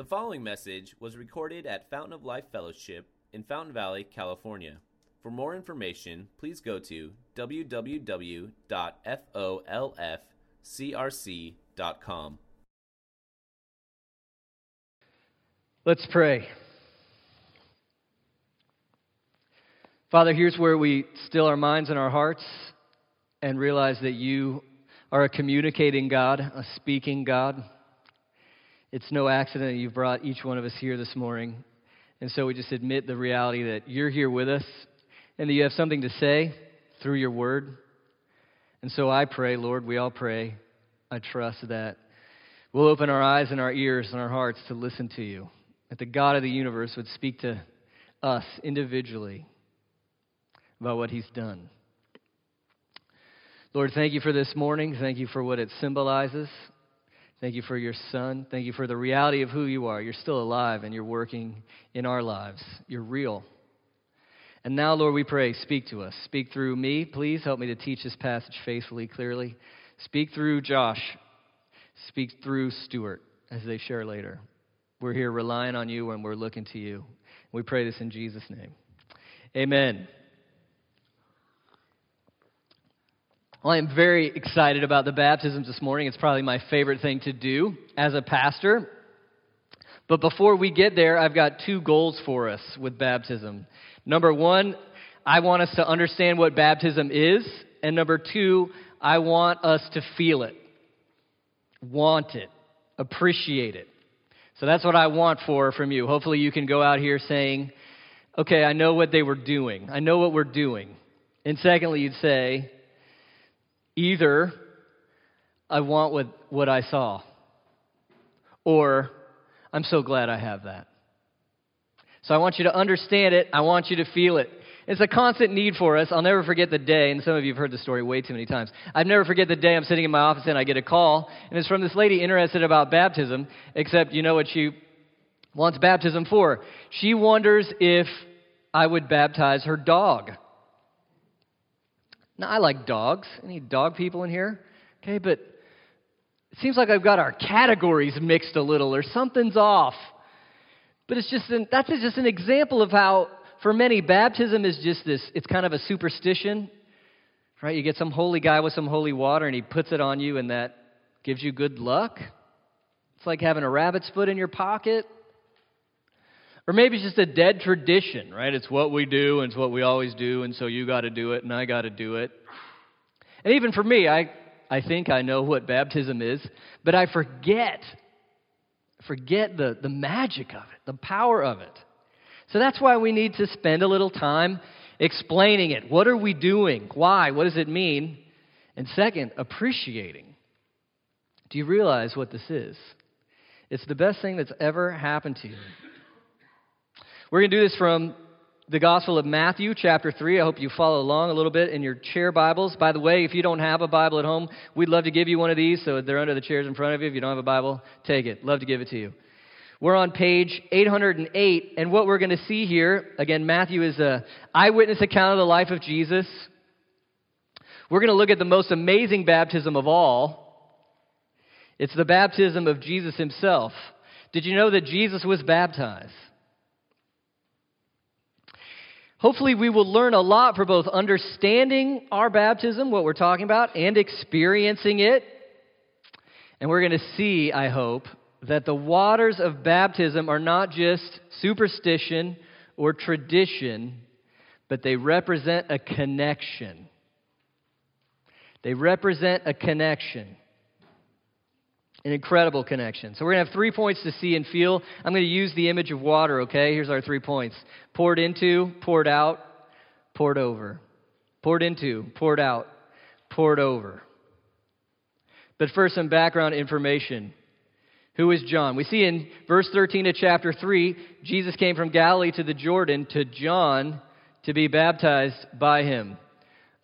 The following message was recorded at Fountain of Life Fellowship in Fountain Valley, California. For more information, please go to www.folfcrc.com. Let's pray. Father, here's where we still our minds and our hearts and realize that you are a communicating God, a speaking God. It's no accident that you've brought each one of us here this morning. And so we just admit the reality that you're here with us and that you have something to say through your word. And so I pray, Lord, we all pray. I trust that we'll open our eyes and our ears and our hearts to listen to you. That the God of the universe would speak to us individually about what he's done. Lord, thank you for this morning. Thank you for what it symbolizes. Thank you for your son. Thank you for the reality of who you are. You're still alive and you're working in our lives. You're real. And now, Lord, we pray, speak to us. Speak through me. Please help me to teach this passage faithfully, clearly. Speak through Josh. Speak through Stuart as they share later. We're here relying on you and we're looking to you. We pray this in Jesus' name. Amen. Well, I am very excited about the baptisms this morning. It's probably my favorite thing to do as a pastor. But before we get there, I've got two goals for us with baptism. Number one, I want us to understand what baptism is. And number two, I want us to feel it, want it, appreciate it. So that's what I want for from you. Hopefully, you can go out here saying, okay, I know what they were doing. I know what we're doing. And secondly, you'd say, Either I want what, what I saw, or I'm so glad I have that. So I want you to understand it. I want you to feel it. It's a constant need for us. I'll never forget the day, and some of you have heard the story way too many times. I'd never forget the day I'm sitting in my office and I get a call, and it's from this lady interested about baptism, except you know what she wants baptism for? She wonders if I would baptize her dog. Now, I like dogs. Any dog people in here? Okay, but it seems like I've got our categories mixed a little or something's off. But it's just an, that's just an example of how, for many, baptism is just this, it's kind of a superstition, right? You get some holy guy with some holy water and he puts it on you and that gives you good luck. It's like having a rabbit's foot in your pocket. Or maybe it's just a dead tradition, right? It's what we do and it's what we always do, and so you got to do it and I got to do it. And even for me, I, I think I know what baptism is, but I forget, forget the, the magic of it, the power of it. So that's why we need to spend a little time explaining it. What are we doing? Why? What does it mean? And second, appreciating. Do you realize what this is? It's the best thing that's ever happened to you. We're going to do this from the Gospel of Matthew, chapter 3. I hope you follow along a little bit in your chair Bibles. By the way, if you don't have a Bible at home, we'd love to give you one of these. So they're under the chairs in front of you. If you don't have a Bible, take it. Love to give it to you. We're on page 808, and what we're going to see here, again, Matthew is a eyewitness account of the life of Jesus. We're going to look at the most amazing baptism of all. It's the baptism of Jesus himself. Did you know that Jesus was baptized? Hopefully, we will learn a lot for both understanding our baptism, what we're talking about, and experiencing it. And we're going to see, I hope, that the waters of baptism are not just superstition or tradition, but they represent a connection. They represent a connection. An incredible connection. So we're going to have three points to see and feel. I'm going to use the image of water, okay? Here's our three points poured into, poured out, poured over. Poured into, poured out, poured over. But first, some background information. Who is John? We see in verse 13 of chapter 3, Jesus came from Galilee to the Jordan to John to be baptized by him.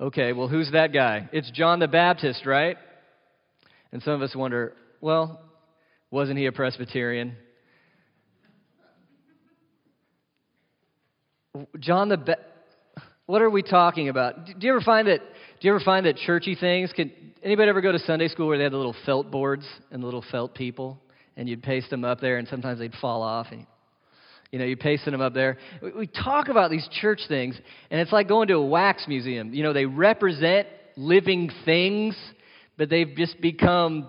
Okay, well, who's that guy? It's John the Baptist, right? And some of us wonder, well, wasn't he a Presbyterian? John the Be- what are we talking about? Do you ever find that do you ever find that churchy things can anybody ever go to Sunday school where they had the little felt boards and the little felt people? and you'd paste them up there, and sometimes they'd fall off, and you know, you pasting them up there. We talk about these church things, and it's like going to a wax museum. You know, they represent living things, but they've just become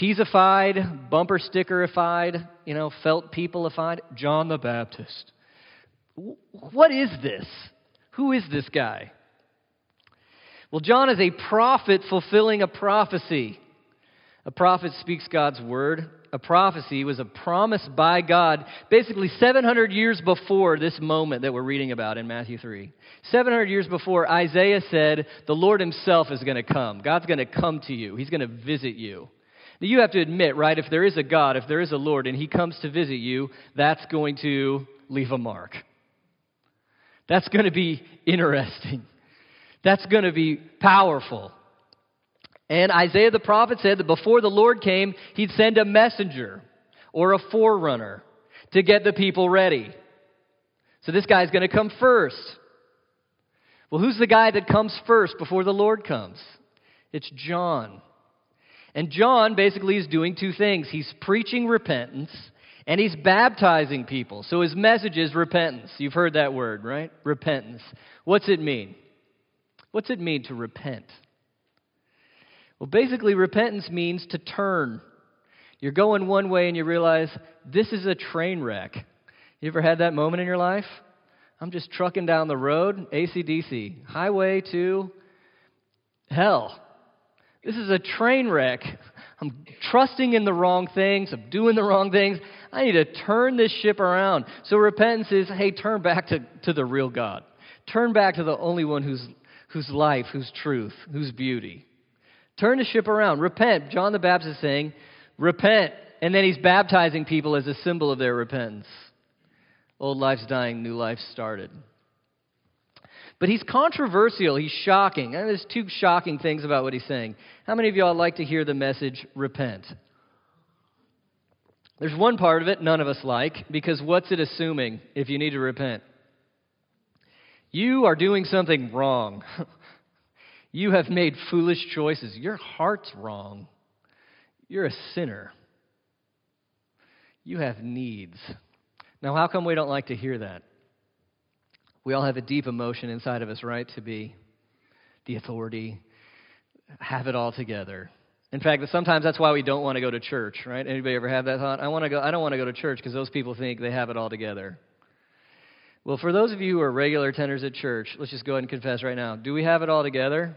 cheesified, bumper stickerified, you know, felt peopleified. John the Baptist. What is this? Who is this guy? Well, John is a prophet fulfilling a prophecy. A prophet speaks God's word. A prophecy was a promise by God basically 700 years before this moment that we're reading about in Matthew 3. 700 years before, Isaiah said, The Lord Himself is going to come. God's going to come to you, He's going to visit you. Now, you have to admit, right, if there is a God, if there is a Lord, and He comes to visit you, that's going to leave a mark. That's going to be interesting. That's going to be powerful. And Isaiah the prophet said that before the Lord came, he'd send a messenger or a forerunner to get the people ready. So this guy's going to come first. Well, who's the guy that comes first before the Lord comes? It's John. And John basically is doing two things he's preaching repentance and he's baptizing people. So his message is repentance. You've heard that word, right? Repentance. What's it mean? What's it mean to repent? Well, basically, repentance means to turn. You're going one way and you realize this is a train wreck. You ever had that moment in your life? I'm just trucking down the road, ACDC, highway to hell. This is a train wreck. I'm trusting in the wrong things. I'm doing the wrong things. I need to turn this ship around. So repentance is hey, turn back to, to the real God. Turn back to the only one who's, whose life, whose truth, whose beauty. Turn the ship around. Repent. John the Baptist is saying, repent. And then he's baptizing people as a symbol of their repentance. Old life's dying, new life started. But he's controversial. He's shocking. And there's two shocking things about what he's saying. How many of y'all like to hear the message, repent? There's one part of it none of us like, because what's it assuming if you need to repent? You are doing something wrong. You have made foolish choices. Your heart's wrong. You're a sinner. You have needs. Now, how come we don't like to hear that? We all have a deep emotion inside of us, right? To be the authority, have it all together. In fact, sometimes that's why we don't want to go to church, right? Anybody ever have that thought? I want to go. I don't want to go to church because those people think they have it all together. Well, for those of you who are regular attenders at church, let's just go ahead and confess right now. Do we have it all together?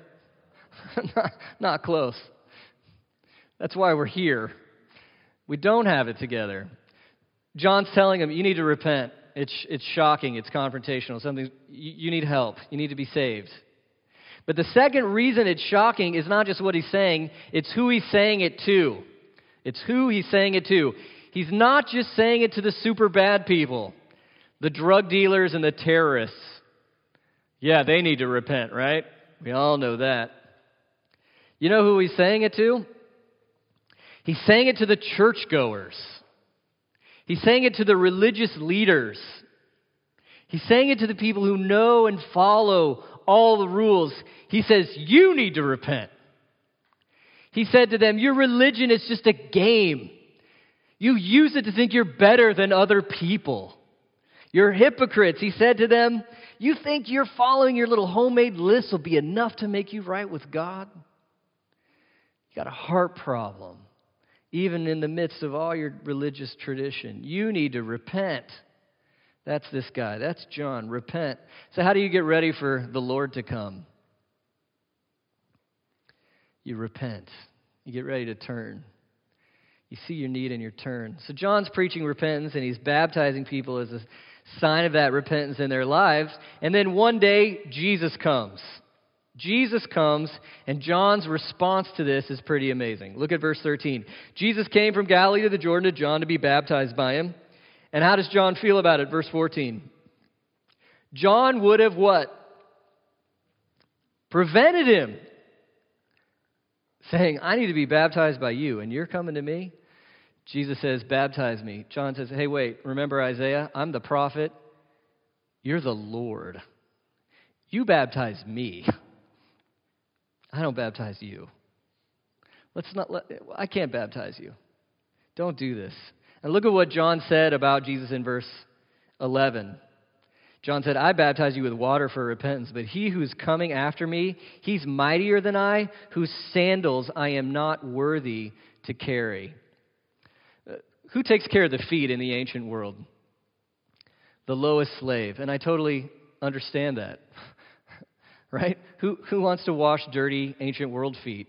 not, not close. That's why we're here. We don't have it together. John's telling them, you need to repent. It's, it's shocking. It's confrontational. Something you, you need help. You need to be saved. But the second reason it's shocking is not just what he's saying, it's who he's saying it to. It's who he's saying it to. He's not just saying it to the super bad people the drug dealers and the terrorists. Yeah, they need to repent, right? We all know that. You know who he's saying it to? He's saying it to the churchgoers. He's saying it to the religious leaders. He's saying it to the people who know and follow all the rules. He says, You need to repent. He said to them, Your religion is just a game. You use it to think you're better than other people. You're hypocrites. He said to them, You think you're following your little homemade list will be enough to make you right with God? You got a heart problem, even in the midst of all your religious tradition. You need to repent. That's this guy. That's John. Repent. So, how do you get ready for the Lord to come? You repent. You get ready to turn. You see your need and your turn. So, John's preaching repentance and he's baptizing people as a sign of that repentance in their lives. And then one day, Jesus comes. Jesus comes, and John's response to this is pretty amazing. Look at verse 13. Jesus came from Galilee to the Jordan to John to be baptized by him. And how does John feel about it? Verse 14. John would have what? Prevented him. Saying, I need to be baptized by you, and you're coming to me? Jesus says, Baptize me. John says, Hey, wait, remember Isaiah? I'm the prophet. You're the Lord. You baptize me. I don't baptize you. Let's not let, I can't baptize you. Don't do this. And look at what John said about Jesus in verse 11. John said, I baptize you with water for repentance, but he who's coming after me, he's mightier than I, whose sandals I am not worthy to carry. Uh, who takes care of the feet in the ancient world? The lowest slave. And I totally understand that. Right? Who, who wants to wash dirty ancient world feet?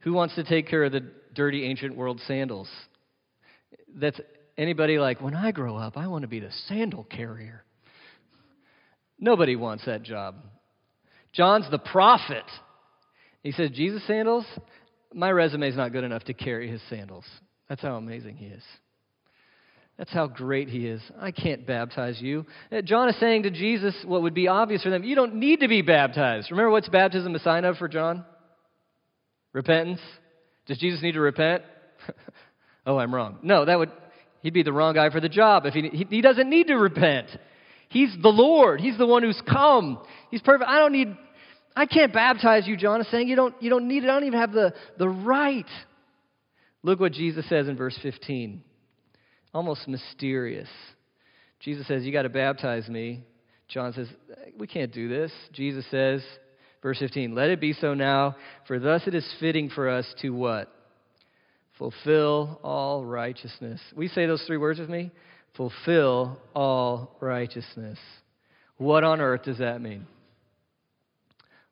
Who wants to take care of the dirty ancient world sandals? That's anybody like, when I grow up, I want to be the sandal carrier. Nobody wants that job. John's the prophet. He says, Jesus sandals? My resume is not good enough to carry his sandals. That's how amazing he is. That's how great he is. I can't baptize you. Uh, John is saying to Jesus what would be obvious for them you don't need to be baptized. Remember what's baptism a sign of for John? Repentance. Does Jesus need to repent? oh, I'm wrong. No, that would he'd be the wrong guy for the job if he, he, he doesn't need to repent. He's the Lord. He's the one who's come. He's perfect. I don't need I can't baptize you, John is saying. You don't, you don't need it. I don't even have the, the right. Look what Jesus says in verse 15. Almost mysterious. Jesus says, You got to baptize me. John says, We can't do this. Jesus says, verse 15, Let it be so now, for thus it is fitting for us to what? Fulfill all righteousness. We say those three words with me? Fulfill all righteousness. What on earth does that mean?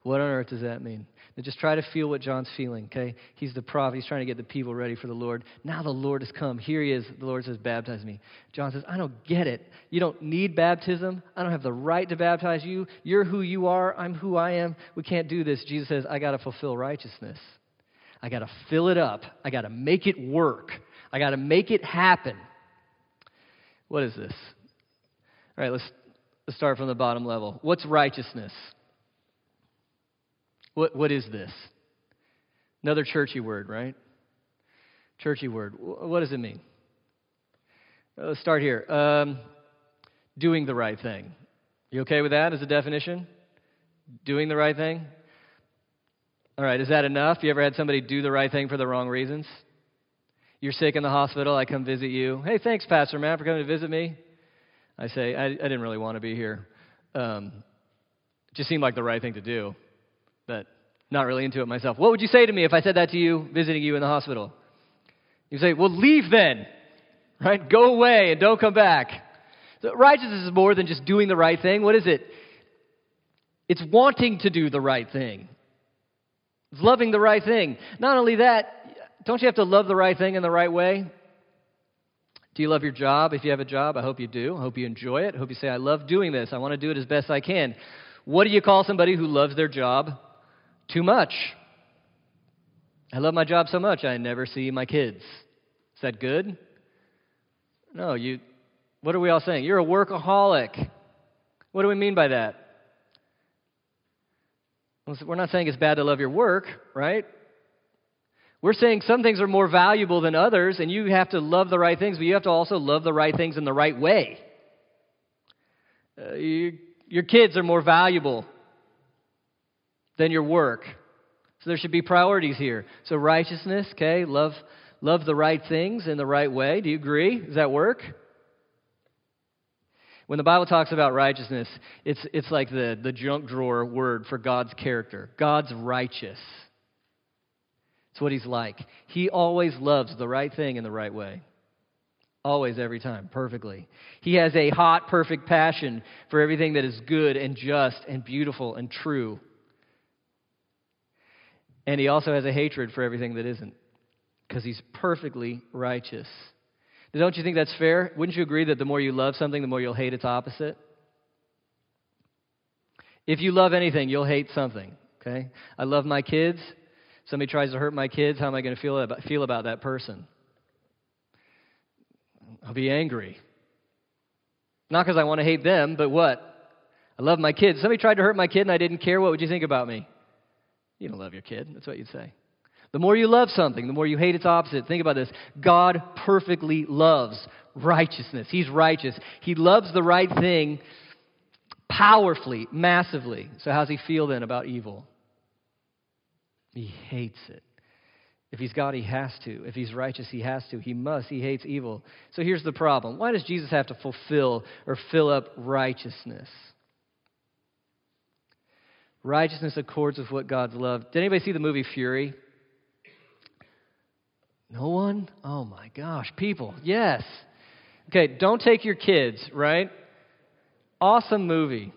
What on earth does that mean? Just try to feel what John's feeling, okay? He's the prophet. He's trying to get the people ready for the Lord. Now the Lord has come. Here he is. The Lord says, Baptize me. John says, I don't get it. You don't need baptism. I don't have the right to baptize you. You're who you are. I'm who I am. We can't do this. Jesus says, I got to fulfill righteousness. I got to fill it up. I got to make it work. I got to make it happen. What is this? All right, let's, let's start from the bottom level. What's righteousness? What, what is this? Another churchy word, right? Churchy word. What does it mean? Uh, let's start here. Um, doing the right thing. You okay with that as a definition? Doing the right thing? All right, is that enough? You ever had somebody do the right thing for the wrong reasons? You're sick in the hospital, I come visit you. Hey, thanks, Pastor Matt, for coming to visit me. I say, I, I didn't really want to be here. Um, it just seemed like the right thing to do but not really into it myself. What would you say to me if I said that to you visiting you in the hospital? You say, well, leave then, right? Go away and don't come back. So righteousness is more than just doing the right thing. What is it? It's wanting to do the right thing. It's loving the right thing. Not only that, don't you have to love the right thing in the right way? Do you love your job? If you have a job, I hope you do. I hope you enjoy it. I hope you say, I love doing this. I want to do it as best I can. What do you call somebody who loves their job? Too much. I love my job so much I never see my kids. Is that good? No, you what are we all saying? You're a workaholic. What do we mean by that? We're not saying it's bad to love your work, right? We're saying some things are more valuable than others, and you have to love the right things, but you have to also love the right things in the right way. Uh, you, your kids are more valuable than your work. So there should be priorities here. So righteousness, okay, love love the right things in the right way. Do you agree? Does that work? When the Bible talks about righteousness, it's, it's like the, the junk drawer word for God's character. God's righteous. It's what he's like. He always loves the right thing in the right way. Always, every time, perfectly. He has a hot, perfect passion for everything that is good and just and beautiful and true. And he also has a hatred for everything that isn't, because he's perfectly righteous. Don't you think that's fair? Wouldn't you agree that the more you love something, the more you'll hate its opposite? If you love anything, you'll hate something. Okay? I love my kids. Somebody tries to hurt my kids. How am I going to feel about, feel about that person? I'll be angry. Not because I want to hate them, but what? I love my kids. Somebody tried to hurt my kid and I didn't care. What would you think about me? You don't love your kid. That's what you'd say. The more you love something, the more you hate its opposite. Think about this God perfectly loves righteousness. He's righteous. He loves the right thing powerfully, massively. So, how's he feel then about evil? He hates it. If he's God, he has to. If he's righteous, he has to. He must. He hates evil. So here's the problem why does Jesus have to fulfill or fill up righteousness? Righteousness accords with what God's love. Did anybody see the movie Fury? No one? Oh my gosh. People, yes. Okay, don't take your kids, right? Awesome movie.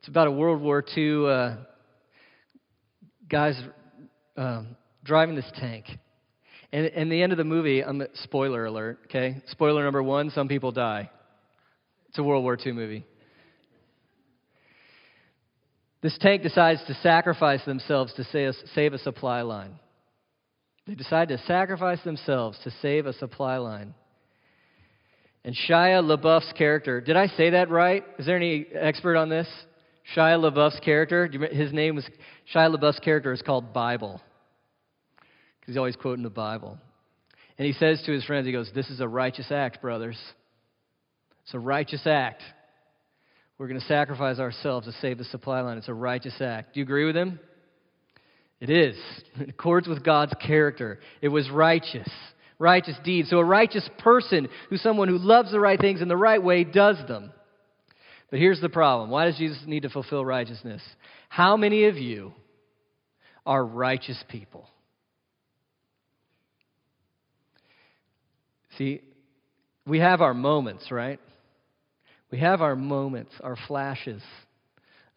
It's about a World War II uh, guys um, driving this tank. And, and the end of the movie, I'm, spoiler alert, okay? Spoiler number one some people die. It's a World War II movie. This tank decides to sacrifice themselves to save, a supply line. They decide to sacrifice themselves to save a supply line. And Shia LaBeouf's character, did I say that right? Is there any expert on this? Shia LaBeouf's character, his name was, Shia LaBeouf's character is called Bible. Because he's always quoting the Bible. And he says to his friends, he goes, This is a righteous act, brothers. It's a righteous act. We're going to sacrifice ourselves to save the supply line. It's a righteous act. Do you agree with him? It is. It accords with God's character. It was righteous. Righteous deeds. So a righteous person who's someone who loves the right things in the right way does them. But here's the problem. Why does Jesus need to fulfill righteousness? How many of you are righteous people? See, we have our moments, right? We have our moments, our flashes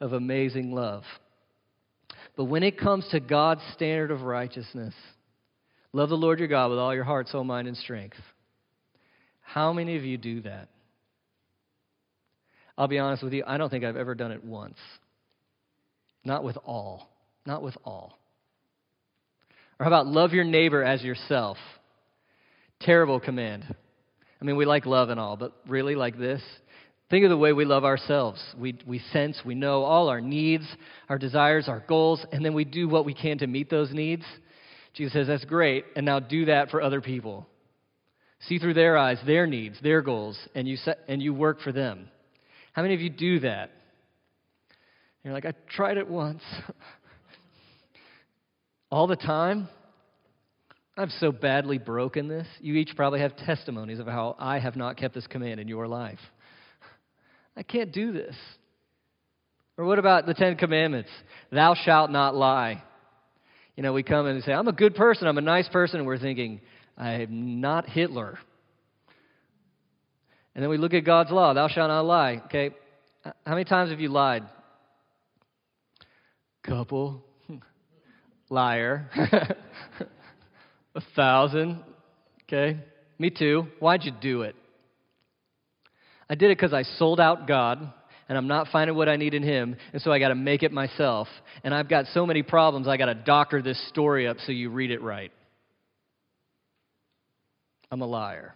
of amazing love. But when it comes to God's standard of righteousness, love the Lord your God with all your heart, soul, mind, and strength. How many of you do that? I'll be honest with you, I don't think I've ever done it once. Not with all. Not with all. Or how about love your neighbor as yourself? Terrible command. I mean, we like love and all, but really like this? Think of the way we love ourselves. We, we sense, we know all our needs, our desires, our goals, and then we do what we can to meet those needs. Jesus says, That's great, and now do that for other people. See through their eyes, their needs, their goals, and you, set, and you work for them. How many of you do that? You're like, I tried it once. all the time? I've so badly broken this. You each probably have testimonies of how I have not kept this command in your life. I can't do this. Or what about the Ten Commandments? Thou shalt not lie. You know, we come in and say, I'm a good person, I'm a nice person, and we're thinking, I'm not Hitler. And then we look at God's law, thou shalt not lie. Okay, how many times have you lied? Couple. Liar. a thousand. Okay, me too. Why'd you do it? I did it because I sold out God and I'm not finding what I need in Him, and so I got to make it myself. And I've got so many problems, I got to doctor this story up so you read it right. I'm a liar.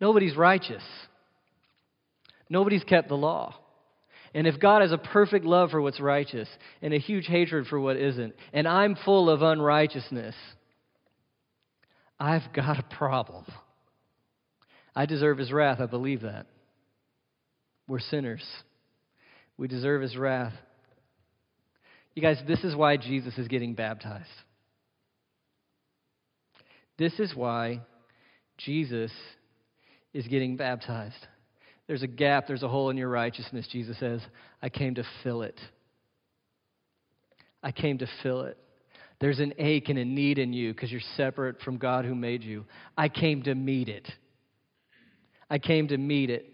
Nobody's righteous. Nobody's kept the law. And if God has a perfect love for what's righteous and a huge hatred for what isn't, and I'm full of unrighteousness, I've got a problem. I deserve his wrath. I believe that. We're sinners. We deserve his wrath. You guys, this is why Jesus is getting baptized. This is why Jesus is getting baptized. There's a gap, there's a hole in your righteousness, Jesus says. I came to fill it. I came to fill it. There's an ache and a need in you because you're separate from God who made you. I came to meet it. I came to meet it.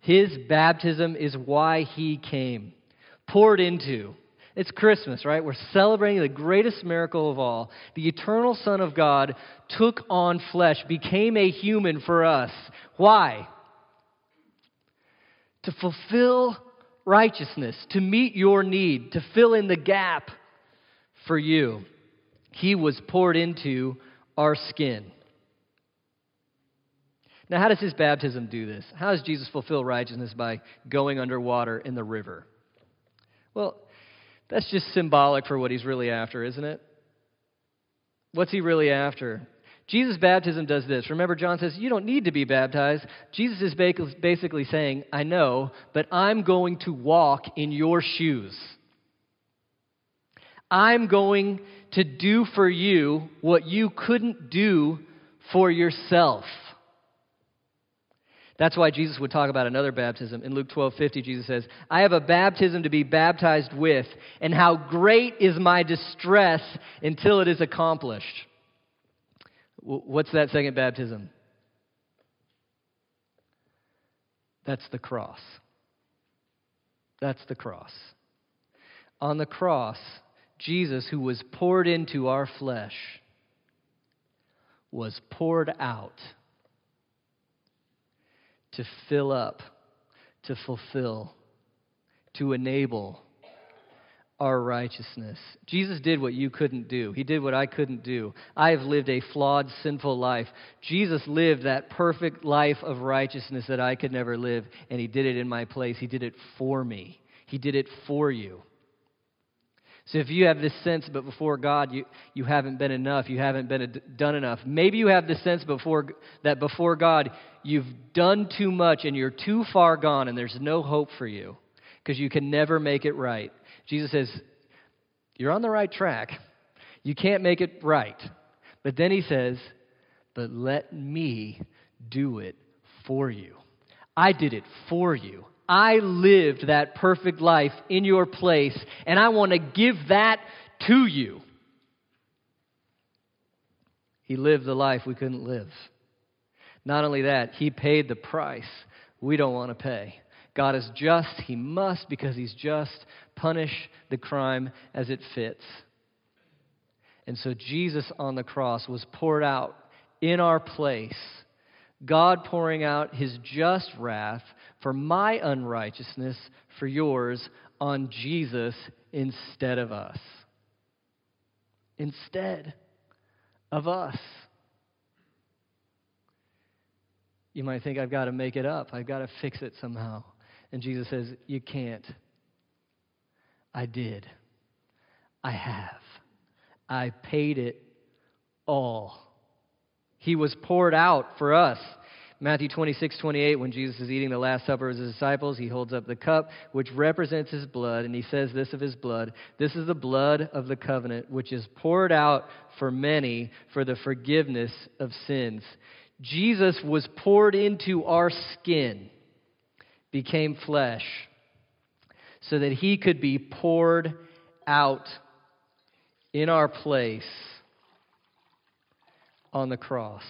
His baptism is why he came, poured into. It's Christmas, right? We're celebrating the greatest miracle of all. The eternal Son of God took on flesh, became a human for us. Why? To fulfill righteousness, to meet your need, to fill in the gap for you. He was poured into our skin. Now, how does his baptism do this? How does Jesus fulfill righteousness by going underwater in the river? Well, that's just symbolic for what he's really after, isn't it? What's he really after? Jesus' baptism does this. Remember, John says, You don't need to be baptized. Jesus is basically saying, I know, but I'm going to walk in your shoes. I'm going to do for you what you couldn't do for yourself. That's why Jesus would talk about another baptism. In Luke 12 50, Jesus says, I have a baptism to be baptized with, and how great is my distress until it is accomplished. What's that second baptism? That's the cross. That's the cross. On the cross, Jesus, who was poured into our flesh, was poured out to fill up, to fulfill, to enable our righteousness. Jesus did what you couldn't do. He did what I couldn't do. I have lived a flawed, sinful life. Jesus lived that perfect life of righteousness that I could never live, and He did it in my place. He did it for me. He did it for you. So if you have this sense, but before God, you, you haven't been enough, you haven't been done enough. Maybe you have this sense before that before God, you've done too much and you're too far gone and there's no hope for you because you can never make it right. Jesus says, You're on the right track. You can't make it right. But then he says, But let me do it for you. I did it for you. I lived that perfect life in your place, and I want to give that to you. He lived the life we couldn't live. Not only that, He paid the price we don't want to pay. God is just, He must, because He's just, punish the crime as it fits. And so Jesus on the cross was poured out in our place God pouring out his just wrath for my unrighteousness, for yours, on Jesus instead of us. Instead of us. You might think, I've got to make it up. I've got to fix it somehow. And Jesus says, You can't. I did. I have. I paid it all. He was poured out for us. Matthew 26, 28, when Jesus is eating the Last Supper with his disciples, he holds up the cup, which represents his blood, and he says this of his blood This is the blood of the covenant, which is poured out for many for the forgiveness of sins. Jesus was poured into our skin, became flesh, so that he could be poured out in our place on the cross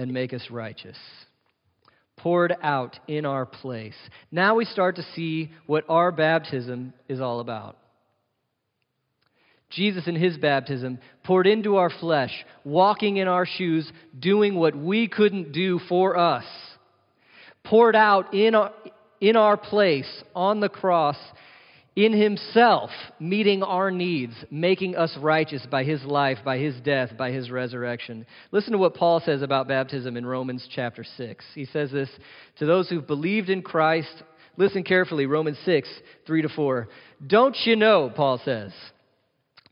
and make us righteous. Poured out in our place. Now we start to see what our baptism is all about. Jesus in his baptism poured into our flesh, walking in our shoes, doing what we couldn't do for us. Poured out in our, in our place on the cross in himself meeting our needs, making us righteous by his life, by his death, by his resurrection. Listen to what Paul says about baptism in Romans chapter 6. He says this to those who've believed in Christ. Listen carefully, Romans 6, 3 to 4. Don't you know, Paul says,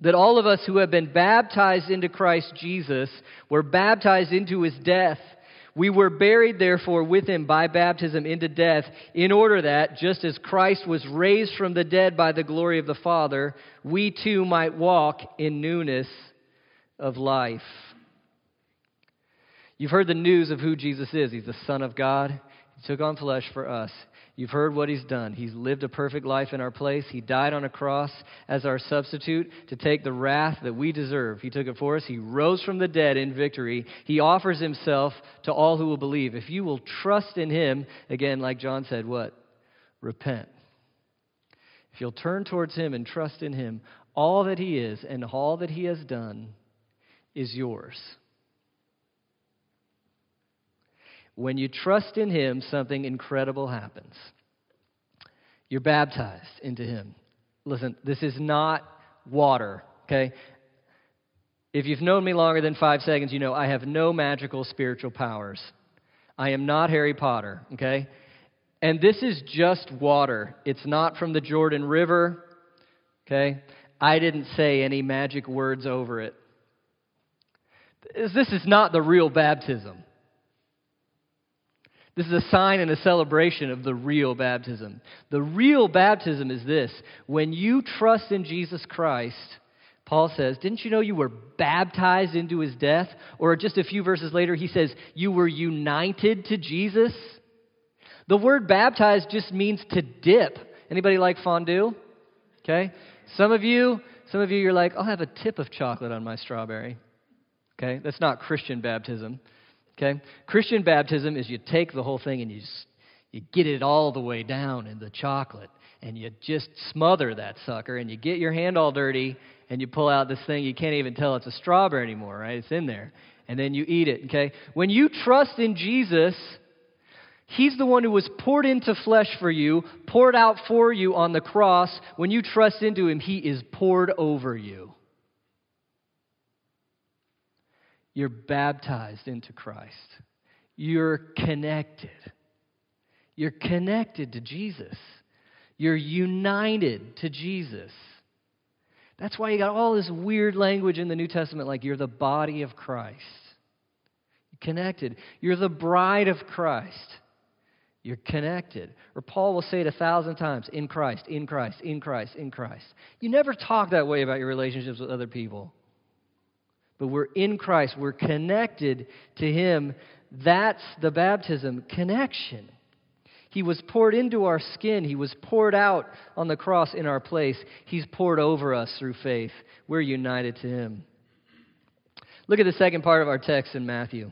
that all of us who have been baptized into Christ Jesus were baptized into his death? We were buried, therefore, with him by baptism into death, in order that, just as Christ was raised from the dead by the glory of the Father, we too might walk in newness of life. You've heard the news of who Jesus is. He's the Son of God. He took on flesh for us. You've heard what he's done. He's lived a perfect life in our place. He died on a cross as our substitute to take the wrath that we deserve. He took it for us. He rose from the dead in victory. He offers himself to all who will believe. If you will trust in him, again, like John said, what? Repent. If you'll turn towards him and trust in him, all that he is and all that he has done is yours. When you trust in Him, something incredible happens. You're baptized into Him. Listen, this is not water, okay? If you've known me longer than five seconds, you know I have no magical spiritual powers. I am not Harry Potter, okay? And this is just water. It's not from the Jordan River, okay? I didn't say any magic words over it. This is not the real baptism. This is a sign and a celebration of the real baptism. The real baptism is this when you trust in Jesus Christ, Paul says, Didn't you know you were baptized into his death? Or just a few verses later, he says, You were united to Jesus. The word baptized just means to dip. Anybody like fondue? Okay? Some of you, some of you, you're like, I'll have a tip of chocolate on my strawberry. Okay? That's not Christian baptism. Okay? Christian baptism is you take the whole thing and you, you get it all the way down in the chocolate and you just smother that sucker and you get your hand all dirty and you pull out this thing you can't even tell it's a strawberry anymore, right? It's in there. And then you eat it, okay? When you trust in Jesus, He's the one who was poured into flesh for you, poured out for you on the cross. When you trust into Him, He is poured over you. You're baptized into Christ. You're connected. You're connected to Jesus. You're united to Jesus. That's why you got all this weird language in the New Testament like you're the body of Christ. You're connected. You're the bride of Christ. You're connected. Or Paul will say it a thousand times in Christ, in Christ, in Christ, in Christ. You never talk that way about your relationships with other people but we're in Christ. We're connected to Him. That's the baptism connection. He was poured into our skin. He was poured out on the cross in our place. He's poured over us through faith. We're united to Him. Look at the second part of our text in Matthew,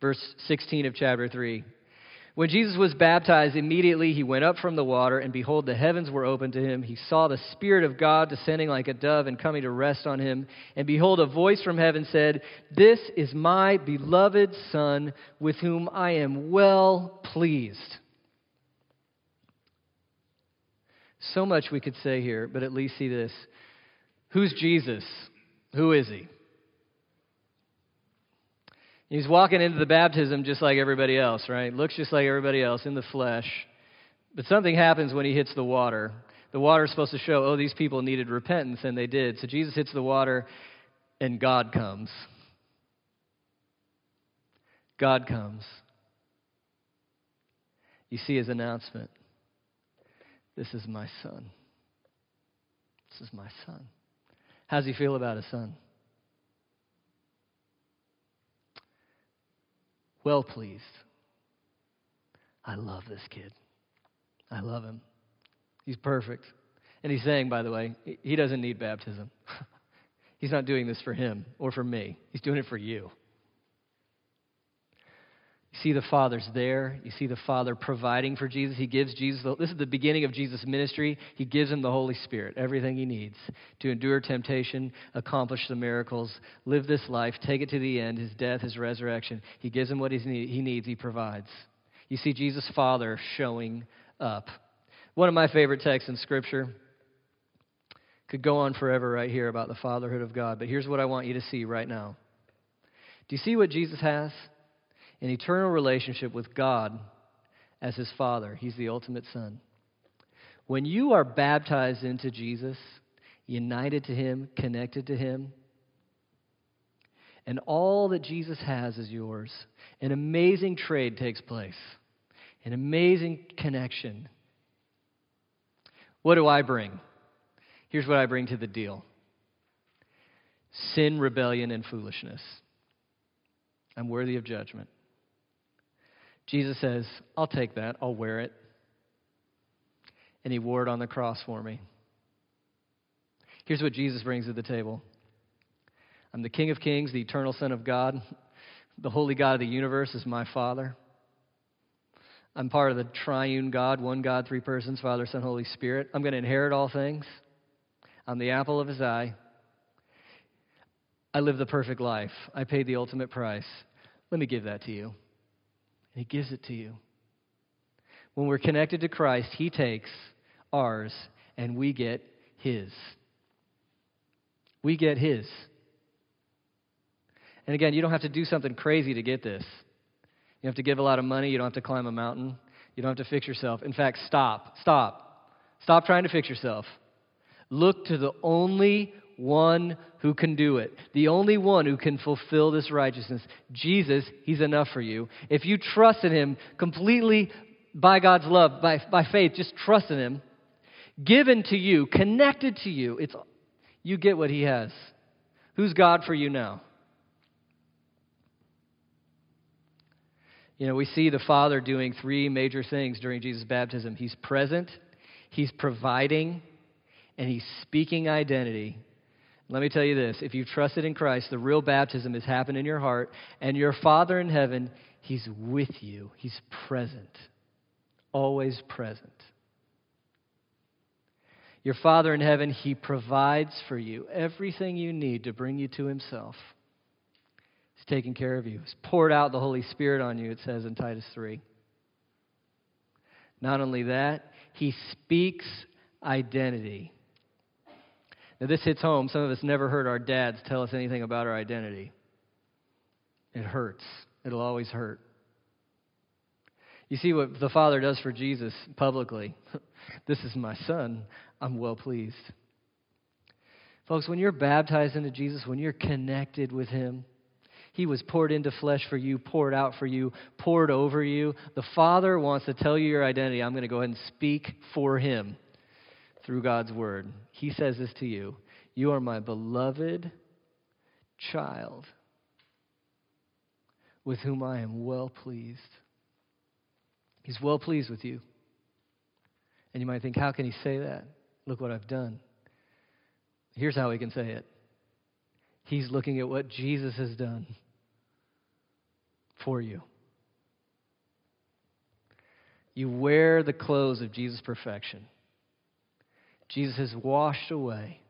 verse 16 of chapter 3. When Jesus was baptized, immediately he went up from the water, and behold, the heavens were opened to him. He saw the Spirit of God descending like a dove and coming to rest on him. And behold, a voice from heaven said, This is my beloved Son, with whom I am well pleased. So much we could say here, but at least see this. Who's Jesus? Who is he? He's walking into the baptism just like everybody else, right? Looks just like everybody else in the flesh. But something happens when he hits the water. The water is supposed to show, oh, these people needed repentance, and they did. So Jesus hits the water, and God comes. God comes. You see his announcement This is my son. This is my son. How does he feel about his son? Well pleased. I love this kid. I love him. He's perfect. And he's saying, by the way, he doesn't need baptism. he's not doing this for him or for me, he's doing it for you. You see the Father's there. You see the Father providing for Jesus. He gives Jesus, this is the beginning of Jesus' ministry. He gives him the Holy Spirit, everything he needs to endure temptation, accomplish the miracles, live this life, take it to the end, his death, his resurrection. He gives him what he needs, he provides. You see Jesus' Father showing up. One of my favorite texts in Scripture. Could go on forever right here about the fatherhood of God, but here's what I want you to see right now. Do you see what Jesus has? An eternal relationship with God as his Father. He's the ultimate Son. When you are baptized into Jesus, united to him, connected to him, and all that Jesus has is yours, an amazing trade takes place, an amazing connection. What do I bring? Here's what I bring to the deal sin, rebellion, and foolishness. I'm worthy of judgment. Jesus says, I'll take that, I'll wear it. And he wore it on the cross for me. Here's what Jesus brings to the table I'm the King of Kings, the eternal Son of God. The holy God of the universe is my Father. I'm part of the triune God, one God, three persons, Father, Son, Holy Spirit. I'm going to inherit all things. I'm the apple of his eye. I live the perfect life. I paid the ultimate price. Let me give that to you. He gives it to you. When we're connected to Christ, He takes ours and we get His. We get His. And again, you don't have to do something crazy to get this. You have to give a lot of money. You don't have to climb a mountain. You don't have to fix yourself. In fact, stop. Stop. Stop trying to fix yourself. Look to the only one who can do it, the only one who can fulfill this righteousness. Jesus, He's enough for you. If you trust in Him completely by God's love, by, by faith, just trust in Him, given to you, connected to you, it's, you get what He has. Who's God for you now? You know, we see the Father doing three major things during Jesus' baptism He's present, He's providing, and He's speaking identity. Let me tell you this if you've trusted in Christ, the real baptism has happened in your heart, and your Father in heaven, He's with you, He's present, always present. Your Father in heaven, He provides for you everything you need to bring you to Himself He's taken care of you. He's poured out the Holy Spirit on you, it says in Titus 3. Not only that, he speaks identity. Now, this hits home. Some of us never heard our dads tell us anything about our identity. It hurts, it'll always hurt. You see what the Father does for Jesus publicly. this is my son. I'm well pleased. Folks, when you're baptized into Jesus, when you're connected with him, he was poured into flesh for you, poured out for you, poured over you. The Father wants to tell you your identity. I'm going to go ahead and speak for Him through God's Word. He says this to you You are my beloved child with whom I am well pleased. He's well pleased with you. And you might think, How can He say that? Look what I've done. Here's how He can say it. He's looking at what Jesus has done for you. You wear the clothes of Jesus' perfection. Jesus has washed away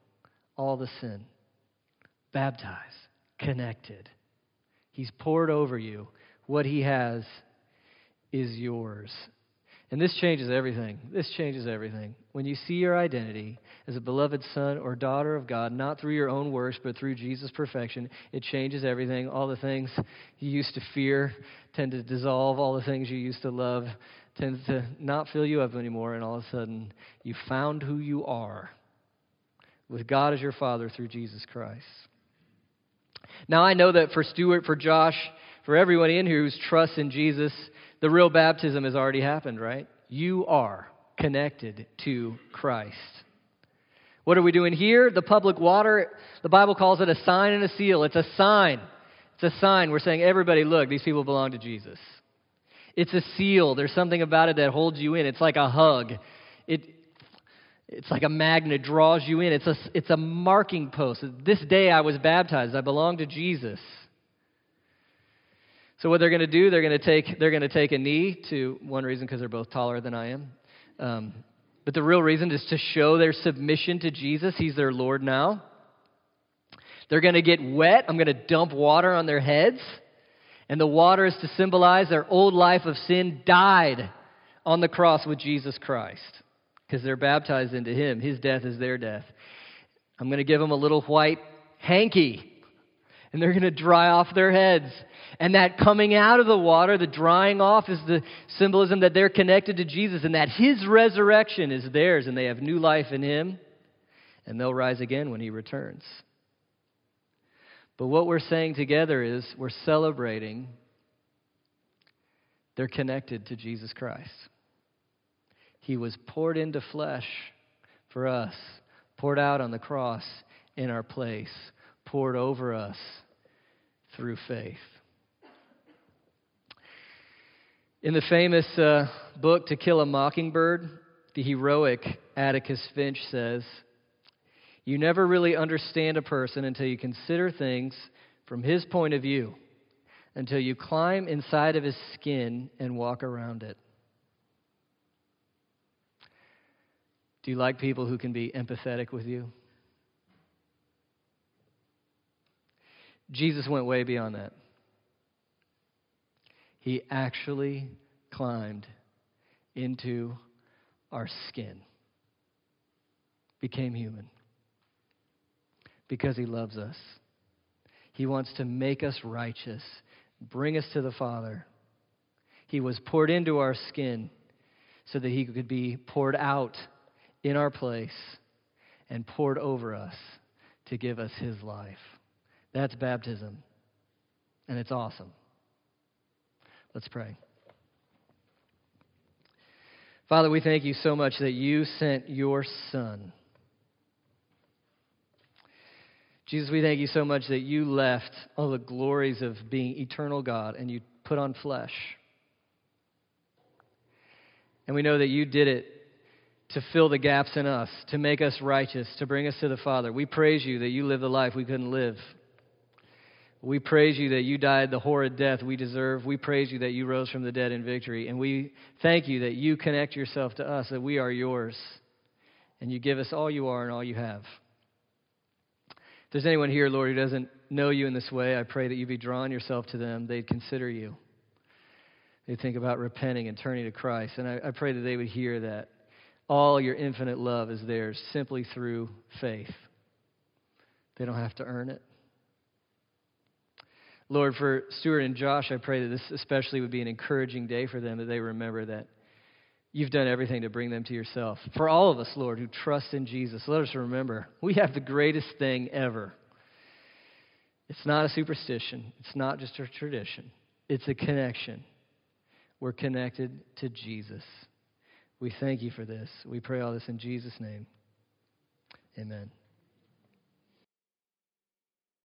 all the sin, baptized, connected. He's poured over you. What he has is yours. And this changes everything. This changes everything. When you see your identity as a beloved son or daughter of God, not through your own works, but through Jesus' perfection, it changes everything. All the things you used to fear tend to dissolve. All the things you used to love tend to not fill you up anymore. And all of a sudden, you found who you are with God as your Father through Jesus Christ. Now, I know that for Stuart, for Josh, for everyone in here who's trust in Jesus, the real baptism has already happened, right? You are connected to Christ. What are we doing here? The public water, the Bible calls it a sign and a seal. It's a sign. It's a sign. We're saying, everybody, look, these people belong to Jesus. It's a seal. There's something about it that holds you in. It's like a hug. It, it's like a magnet draws you in. It's a, it's a marking post. This day I was baptized. I belong to Jesus. So what they're going to do, they're going to take they're going to take a knee to one reason because they're both taller than I am, um, but the real reason is to show their submission to Jesus. He's their Lord now. They're going to get wet. I'm going to dump water on their heads, and the water is to symbolize their old life of sin died on the cross with Jesus Christ because they're baptized into Him. His death is their death. I'm going to give them a little white hanky and they're going to dry off their heads. And that coming out of the water, the drying off, is the symbolism that they're connected to Jesus and that his resurrection is theirs and they have new life in him and they'll rise again when he returns. But what we're saying together is we're celebrating they're connected to Jesus Christ. He was poured into flesh for us, poured out on the cross in our place, poured over us through faith. In the famous uh, book To Kill a Mockingbird, the heroic Atticus Finch says, You never really understand a person until you consider things from his point of view, until you climb inside of his skin and walk around it. Do you like people who can be empathetic with you? Jesus went way beyond that. He actually climbed into our skin, became human because he loves us. He wants to make us righteous, bring us to the Father. He was poured into our skin so that he could be poured out in our place and poured over us to give us his life. That's baptism. And it's awesome. Let's pray. Father, we thank you so much that you sent your Son. Jesus, we thank you so much that you left all the glories of being eternal God and you put on flesh. And we know that you did it to fill the gaps in us, to make us righteous, to bring us to the Father. We praise you that you lived the life we couldn't live. We praise you that you died the horrid death we deserve. We praise you that you rose from the dead in victory. And we thank you that you connect yourself to us, that we are yours. And you give us all you are and all you have. If there's anyone here, Lord, who doesn't know you in this way, I pray that you be drawn yourself to them. They'd consider you. They'd think about repenting and turning to Christ. And I, I pray that they would hear that all your infinite love is theirs simply through faith. They don't have to earn it. Lord, for Stuart and Josh, I pray that this especially would be an encouraging day for them, that they remember that you've done everything to bring them to yourself. For all of us, Lord, who trust in Jesus, let us remember we have the greatest thing ever. It's not a superstition, it's not just a tradition, it's a connection. We're connected to Jesus. We thank you for this. We pray all this in Jesus' name. Amen.